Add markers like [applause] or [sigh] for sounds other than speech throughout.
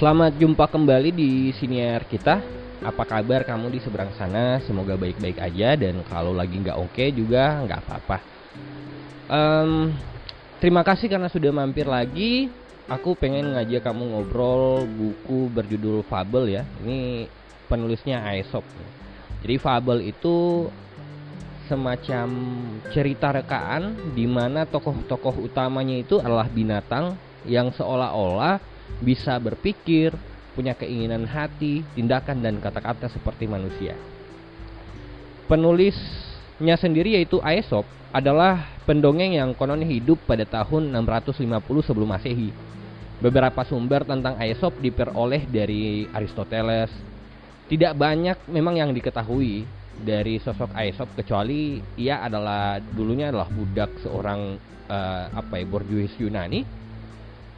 Selamat jumpa kembali di siniar kita. Apa kabar kamu di seberang sana? Semoga baik-baik aja dan kalau lagi nggak oke juga nggak apa-apa. Em, terima kasih karena sudah mampir lagi. Aku pengen ngajak kamu ngobrol buku berjudul Fable ya. Ini penulisnya Aesop. Jadi Fable itu semacam cerita rekaan di mana tokoh-tokoh utamanya itu adalah binatang yang seolah-olah bisa berpikir, punya keinginan hati, tindakan dan kata-kata seperti manusia. Penulisnya sendiri yaitu Aesop adalah pendongeng yang kononnya hidup pada tahun 650 sebelum Masehi. Beberapa sumber tentang Aesop diperoleh dari Aristoteles. Tidak banyak memang yang diketahui dari sosok Aesop kecuali ia adalah dulunya adalah budak seorang eh, apa ya borjuis Yunani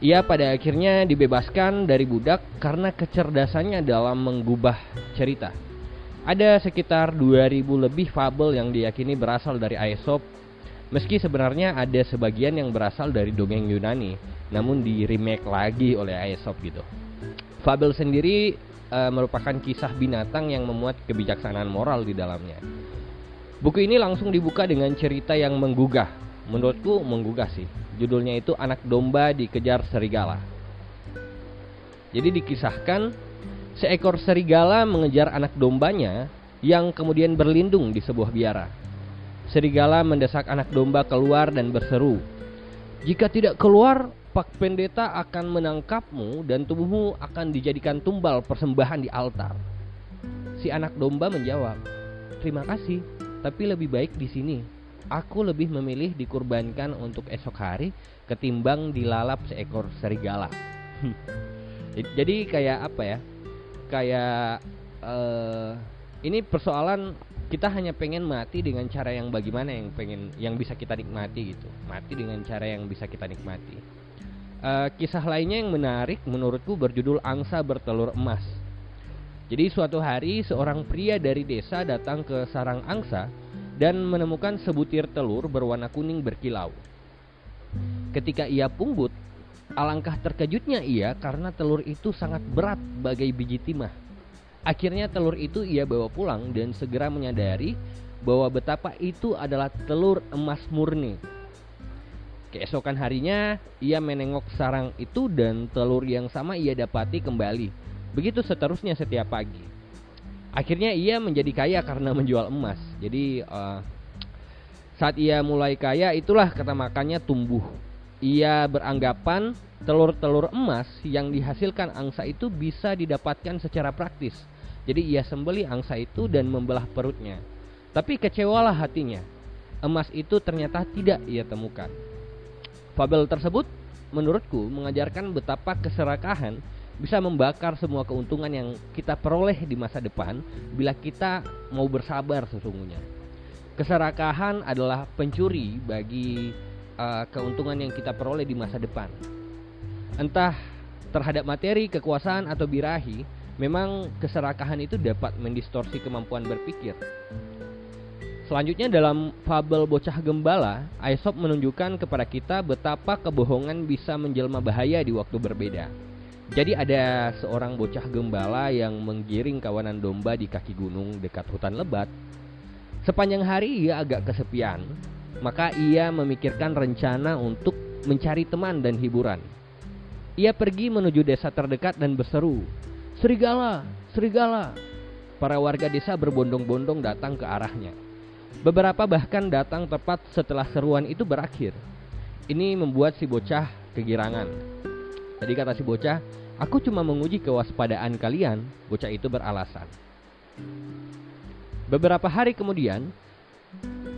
ia pada akhirnya dibebaskan dari budak karena kecerdasannya dalam mengubah cerita. Ada sekitar 2000 lebih fabel yang diyakini berasal dari Aesop, meski sebenarnya ada sebagian yang berasal dari dongeng Yunani, namun di remake lagi oleh Aesop gitu. Fabel sendiri e, merupakan kisah binatang yang memuat kebijaksanaan moral di dalamnya. Buku ini langsung dibuka dengan cerita yang menggugah. Menurutku menggugah sih Judulnya itu Anak Domba Dikejar Serigala. Jadi dikisahkan seekor serigala mengejar anak dombanya yang kemudian berlindung di sebuah biara. Serigala mendesak anak domba keluar dan berseru, "Jika tidak keluar, Pak Pendeta akan menangkapmu dan tubuhmu akan dijadikan tumbal persembahan di altar." Si anak domba menjawab, "Terima kasih, tapi lebih baik di sini." Aku lebih memilih dikurbankan untuk esok hari ketimbang dilalap seekor serigala. [laughs] Jadi kayak apa ya? Kayak uh, ini persoalan kita hanya pengen mati dengan cara yang bagaimana yang pengen yang bisa kita nikmati gitu. Mati dengan cara yang bisa kita nikmati. Uh, kisah lainnya yang menarik menurutku berjudul Angsa Bertelur Emas. Jadi suatu hari seorang pria dari desa datang ke sarang angsa dan menemukan sebutir telur berwarna kuning berkilau. Ketika ia pungut, alangkah terkejutnya ia karena telur itu sangat berat bagai biji timah. Akhirnya telur itu ia bawa pulang dan segera menyadari bahwa betapa itu adalah telur emas murni. Keesokan harinya, ia menengok sarang itu dan telur yang sama ia dapati kembali. Begitu seterusnya setiap pagi. Akhirnya ia menjadi kaya karena menjual emas. Jadi uh, saat ia mulai kaya itulah kata makannya tumbuh. Ia beranggapan telur-telur emas yang dihasilkan angsa itu bisa didapatkan secara praktis. Jadi ia sembeli angsa itu dan membelah perutnya. Tapi kecewalah hatinya. Emas itu ternyata tidak ia temukan. Fabel tersebut menurutku mengajarkan betapa keserakahan bisa membakar semua keuntungan yang kita peroleh di masa depan bila kita mau bersabar sesungguhnya. Keserakahan adalah pencuri bagi uh, keuntungan yang kita peroleh di masa depan. Entah terhadap materi, kekuasaan atau birahi, memang keserakahan itu dapat mendistorsi kemampuan berpikir. Selanjutnya dalam fabel bocah gembala, Aesop menunjukkan kepada kita betapa kebohongan bisa menjelma bahaya di waktu berbeda. Jadi ada seorang bocah gembala yang menggiring kawanan domba di kaki gunung dekat hutan lebat. Sepanjang hari ia agak kesepian, maka ia memikirkan rencana untuk mencari teman dan hiburan. Ia pergi menuju desa terdekat dan berseru, "Serigala, serigala!" Para warga desa berbondong-bondong datang ke arahnya. Beberapa bahkan datang tepat setelah seruan itu berakhir. Ini membuat si bocah kegirangan. Tadi kata si bocah, aku cuma menguji kewaspadaan kalian. Bocah itu beralasan. Beberapa hari kemudian,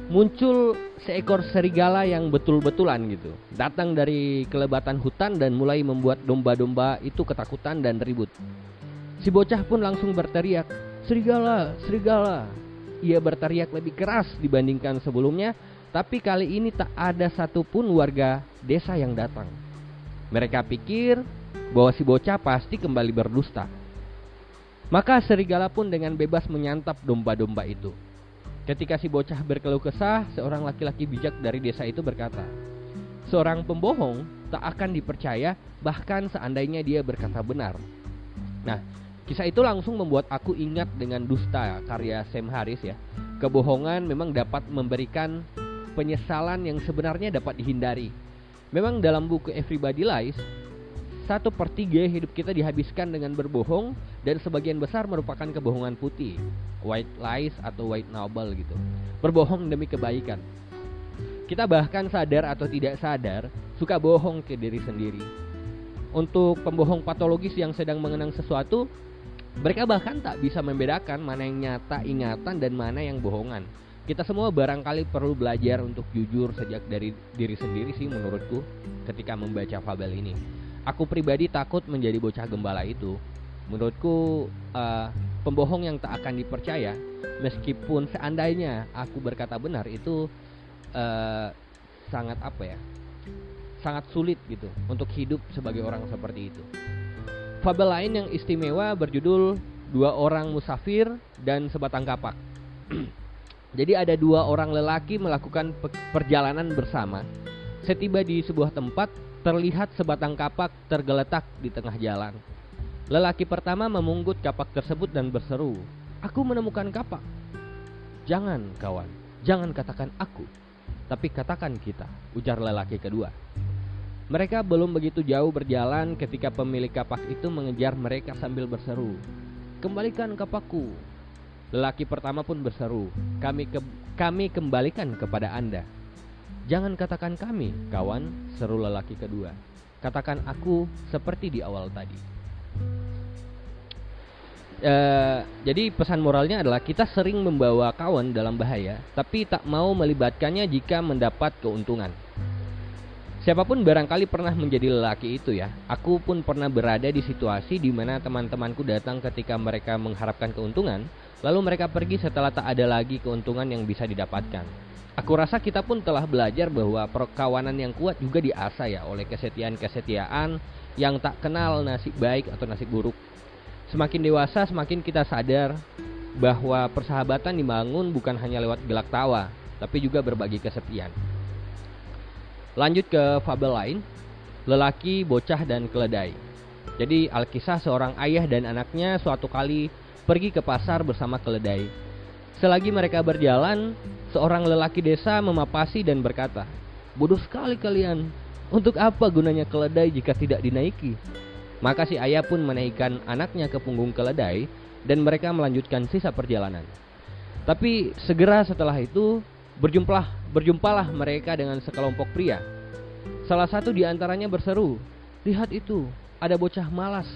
muncul seekor serigala yang betul-betulan gitu. Datang dari kelebatan hutan dan mulai membuat domba-domba itu ketakutan dan ribut. Si bocah pun langsung berteriak, "Serigala, serigala!" Ia berteriak lebih keras dibandingkan sebelumnya, tapi kali ini tak ada satupun warga desa yang datang. Mereka pikir bahwa si bocah pasti kembali berdusta. Maka serigala pun dengan bebas menyantap domba-domba itu. Ketika si bocah berkeluh kesah, seorang laki-laki bijak dari desa itu berkata, "Seorang pembohong tak akan dipercaya bahkan seandainya dia berkata benar. Nah, kisah itu langsung membuat aku ingat dengan Dusta karya Sam Harris ya. Kebohongan memang dapat memberikan penyesalan yang sebenarnya dapat dihindari. Memang dalam buku Everybody Lies, satu per tiga hidup kita dihabiskan dengan berbohong dan sebagian besar merupakan kebohongan putih, white lies atau white novel gitu. Berbohong demi kebaikan. Kita bahkan sadar atau tidak sadar suka bohong ke diri sendiri. Untuk pembohong patologis yang sedang mengenang sesuatu, mereka bahkan tak bisa membedakan mana yang nyata ingatan dan mana yang bohongan. Kita semua barangkali perlu belajar untuk jujur sejak dari diri sendiri sih menurutku ketika membaca fabel ini. Aku pribadi takut menjadi bocah gembala itu. Menurutku uh, pembohong yang tak akan dipercaya meskipun seandainya aku berkata benar itu uh, sangat apa ya? sangat sulit gitu untuk hidup sebagai orang seperti itu. Fabel lain yang istimewa berjudul Dua Orang Musafir dan Sebatang Kapak. [clears throat] Jadi ada dua orang lelaki melakukan perjalanan bersama. Setiba di sebuah tempat, terlihat sebatang kapak tergeletak di tengah jalan. Lelaki pertama memunggut kapak tersebut dan berseru, "Aku menemukan kapak." "Jangan, kawan. Jangan katakan aku, tapi katakan kita," ujar lelaki kedua. Mereka belum begitu jauh berjalan ketika pemilik kapak itu mengejar mereka sambil berseru, "Kembalikan kapakku!" Lelaki pertama pun berseru, "Kami ke kami kembalikan kepada Anda." "Jangan katakan kami, kawan," seru lelaki kedua. "Katakan aku seperti di awal tadi." Uh, jadi pesan moralnya adalah kita sering membawa kawan dalam bahaya, tapi tak mau melibatkannya jika mendapat keuntungan. Siapa pun barangkali pernah menjadi lelaki itu ya. Aku pun pernah berada di situasi di mana teman-temanku datang ketika mereka mengharapkan keuntungan, lalu mereka pergi setelah tak ada lagi keuntungan yang bisa didapatkan. Aku rasa kita pun telah belajar bahwa perkawanan yang kuat juga diasah ya oleh kesetiaan-kesetiaan yang tak kenal nasib baik atau nasib buruk. Semakin dewasa, semakin kita sadar bahwa persahabatan dibangun bukan hanya lewat gelak tawa, tapi juga berbagi kesepian. Lanjut ke fabel lain, lelaki, bocah, dan keledai. Jadi Alkisah seorang ayah dan anaknya suatu kali pergi ke pasar bersama keledai. Selagi mereka berjalan, seorang lelaki desa memapasi dan berkata, Bodoh sekali kalian, untuk apa gunanya keledai jika tidak dinaiki? Maka si ayah pun menaikkan anaknya ke punggung keledai dan mereka melanjutkan sisa perjalanan. Tapi segera setelah itu Berjumpalah, berjumpalah mereka dengan sekelompok pria. Salah satu di antaranya berseru, "Lihat itu, ada bocah malas.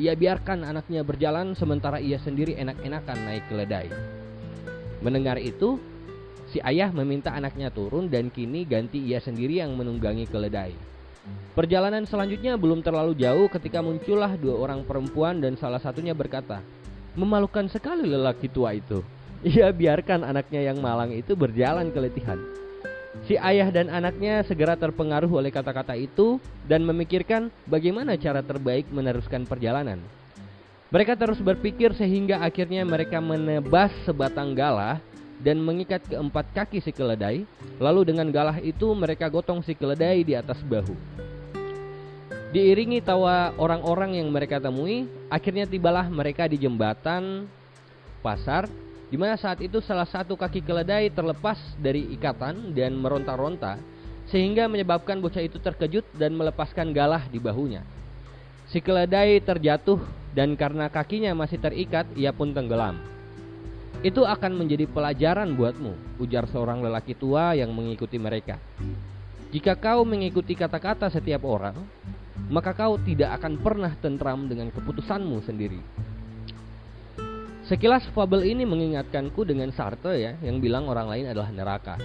Ia biarkan anaknya berjalan sementara ia sendiri enak-enakan naik keledai." Mendengar itu, si ayah meminta anaknya turun dan kini ganti ia sendiri yang menunggangi keledai. Perjalanan selanjutnya belum terlalu jauh ketika muncullah dua orang perempuan dan salah satunya berkata, "Memalukan sekali lelaki tua itu." Ia biarkan anaknya yang malang itu berjalan keletihan. Si ayah dan anaknya segera terpengaruh oleh kata-kata itu dan memikirkan bagaimana cara terbaik meneruskan perjalanan. Mereka terus berpikir sehingga akhirnya mereka menebas sebatang galah dan mengikat keempat kaki si keledai. Lalu dengan galah itu mereka gotong si keledai di atas bahu. Diiringi tawa orang-orang yang mereka temui, akhirnya tibalah mereka di jembatan pasar di mana saat itu salah satu kaki keledai terlepas dari ikatan dan meronta-ronta sehingga menyebabkan bocah itu terkejut dan melepaskan galah di bahunya. Si keledai terjatuh dan karena kakinya masih terikat ia pun tenggelam. Itu akan menjadi pelajaran buatmu, ujar seorang lelaki tua yang mengikuti mereka. Jika kau mengikuti kata-kata setiap orang, maka kau tidak akan pernah tentram dengan keputusanmu sendiri. Sekilas fabel ini mengingatkanku dengan Sartre ya, yang bilang orang lain adalah neraka.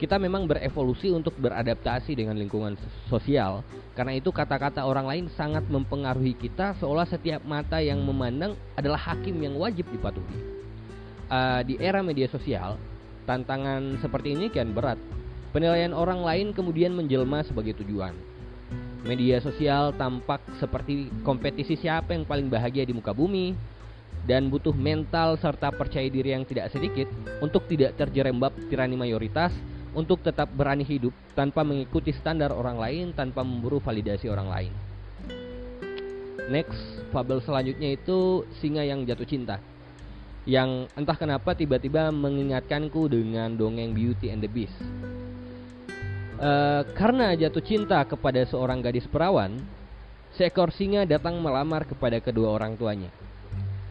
Kita memang berevolusi untuk beradaptasi dengan lingkungan sosial, karena itu kata-kata orang lain sangat mempengaruhi kita seolah setiap mata yang memandang adalah hakim yang wajib dipatuhi. Uh, di era media sosial, tantangan seperti ini kian berat. Penilaian orang lain kemudian menjelma sebagai tujuan. Media sosial tampak seperti kompetisi siapa yang paling bahagia di muka bumi, dan butuh mental serta percaya diri yang tidak sedikit untuk tidak terjerembab tirani mayoritas untuk tetap berani hidup tanpa mengikuti standar orang lain tanpa memburu validasi orang lain. Next, fabel selanjutnya itu singa yang jatuh cinta. Yang entah kenapa tiba-tiba mengingatkanku dengan dongeng Beauty and the Beast. Uh, karena jatuh cinta kepada seorang gadis perawan, seekor singa datang melamar kepada kedua orang tuanya.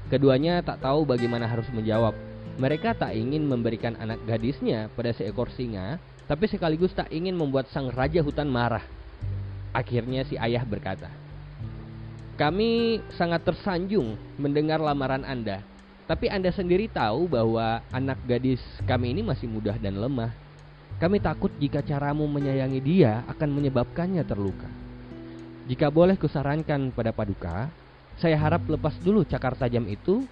Keduanya tak tahu bagaimana harus menjawab. Mereka tak ingin memberikan anak gadisnya pada seekor singa, tapi sekaligus tak ingin membuat sang raja hutan marah. Akhirnya si ayah berkata, "Kami sangat tersanjung mendengar lamaran Anda, tapi Anda sendiri tahu bahwa anak gadis kami ini masih mudah dan lemah. Kami takut jika caramu menyayangi dia akan menyebabkannya terluka. Jika boleh kusarankan pada Paduka, saya harap lepas dulu cakar tajam itu,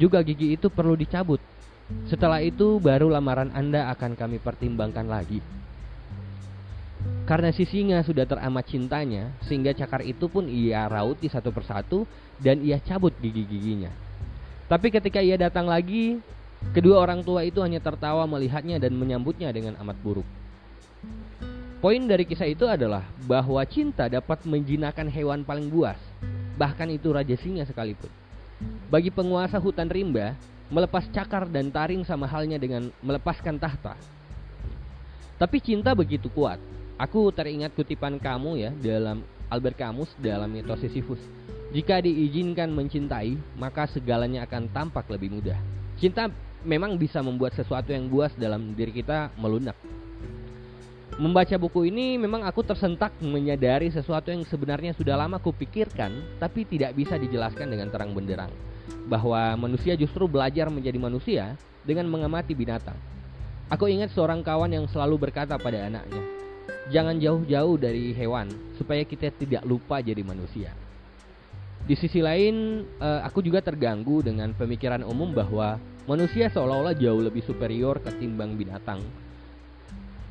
juga gigi itu perlu dicabut. Setelah itu baru lamaran Anda akan kami pertimbangkan lagi. Karena si singa sudah teramat cintanya, sehingga cakar itu pun ia rauti satu persatu dan ia cabut gigi-giginya. Tapi ketika ia datang lagi, kedua orang tua itu hanya tertawa melihatnya dan menyambutnya dengan amat buruk. Poin dari kisah itu adalah bahwa cinta dapat menjinakkan hewan paling buas, bahkan itu raja singa sekalipun. Bagi penguasa hutan rimba, melepas cakar dan taring sama halnya dengan melepaskan tahta. Tapi cinta begitu kuat. Aku teringat kutipan kamu ya dalam Albert Camus dalam mitos Sisyphus. Jika diizinkan mencintai, maka segalanya akan tampak lebih mudah. Cinta memang bisa membuat sesuatu yang buas dalam diri kita melunak. Membaca buku ini memang aku tersentak menyadari sesuatu yang sebenarnya sudah lama kupikirkan tapi tidak bisa dijelaskan dengan terang benderang. Bahwa manusia justru belajar menjadi manusia dengan mengamati binatang. Aku ingat seorang kawan yang selalu berkata pada anaknya, "Jangan jauh-jauh dari hewan supaya kita tidak lupa jadi manusia." Di sisi lain, eh, aku juga terganggu dengan pemikiran umum bahwa manusia seolah-olah jauh lebih superior ketimbang binatang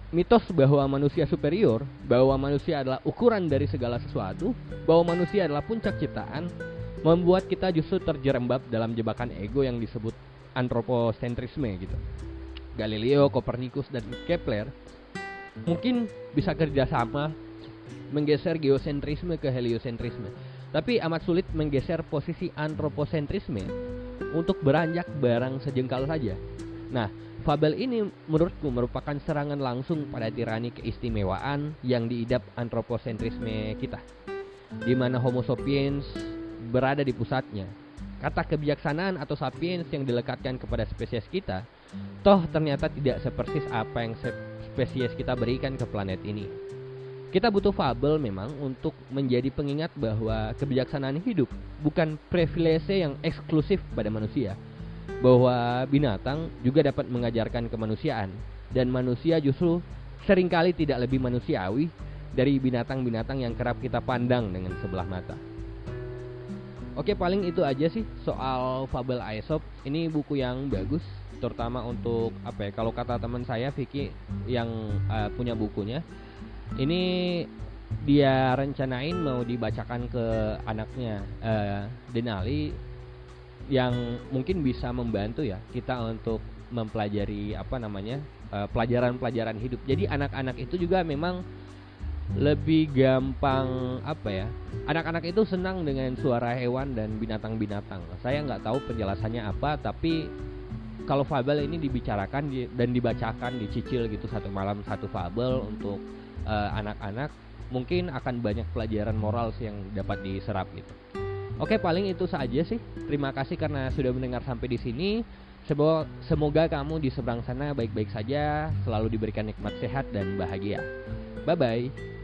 mitos bahwa manusia superior, bahwa manusia adalah ukuran dari segala sesuatu, bahwa manusia adalah puncak ciptaan, membuat kita justru terjerembab dalam jebakan ego yang disebut antropocentrisme gitu. Galileo, Copernicus, dan Kepler mungkin bisa kerjasama menggeser geosentrisme ke heliocentrisme. Tapi amat sulit menggeser posisi antropocentrisme untuk beranjak barang sejengkal saja. Nah, Fabel ini menurutku merupakan serangan langsung pada tirani keistimewaan yang diidap antroposentrisme kita, di mana Homo sapiens berada di pusatnya. Kata kebijaksanaan atau sapiens yang dilekatkan kepada spesies kita, toh ternyata tidak sepersis apa yang spesies kita berikan ke planet ini. Kita butuh fabel memang untuk menjadi pengingat bahwa kebijaksanaan hidup bukan privilege yang eksklusif pada manusia, bahwa binatang juga dapat mengajarkan kemanusiaan dan manusia justru sering kali tidak lebih manusiawi dari binatang-binatang yang kerap kita pandang dengan sebelah mata. Oke, paling itu aja sih soal fabel Aesop. Ini buku yang bagus, terutama untuk apa ya? Kalau kata teman saya Vicky yang uh, punya bukunya, ini dia rencanain mau dibacakan ke anaknya uh, Denali yang mungkin bisa membantu ya kita untuk mempelajari apa namanya eh, pelajaran-pelajaran uh, hidup. Jadi anak-anak itu juga memang lebih gampang apa ya anak-anak itu senang dengan suara hewan dan binatang-binatang. Saya nggak tahu penjelasannya apa tapi kalau fabel ini dibicarakan dan dibacakan dicicil gitu satu malam satu fabel untuk eh, anak-anak uh, mungkin akan banyak pelajaran moral sih yang dapat diserap gitu Oke, paling itu saja sih. Terima kasih karena sudah mendengar sampai di sini. Semoga, kamu di seberang sana baik-baik saja, selalu diberikan nikmat sehat dan bahagia. Bye bye.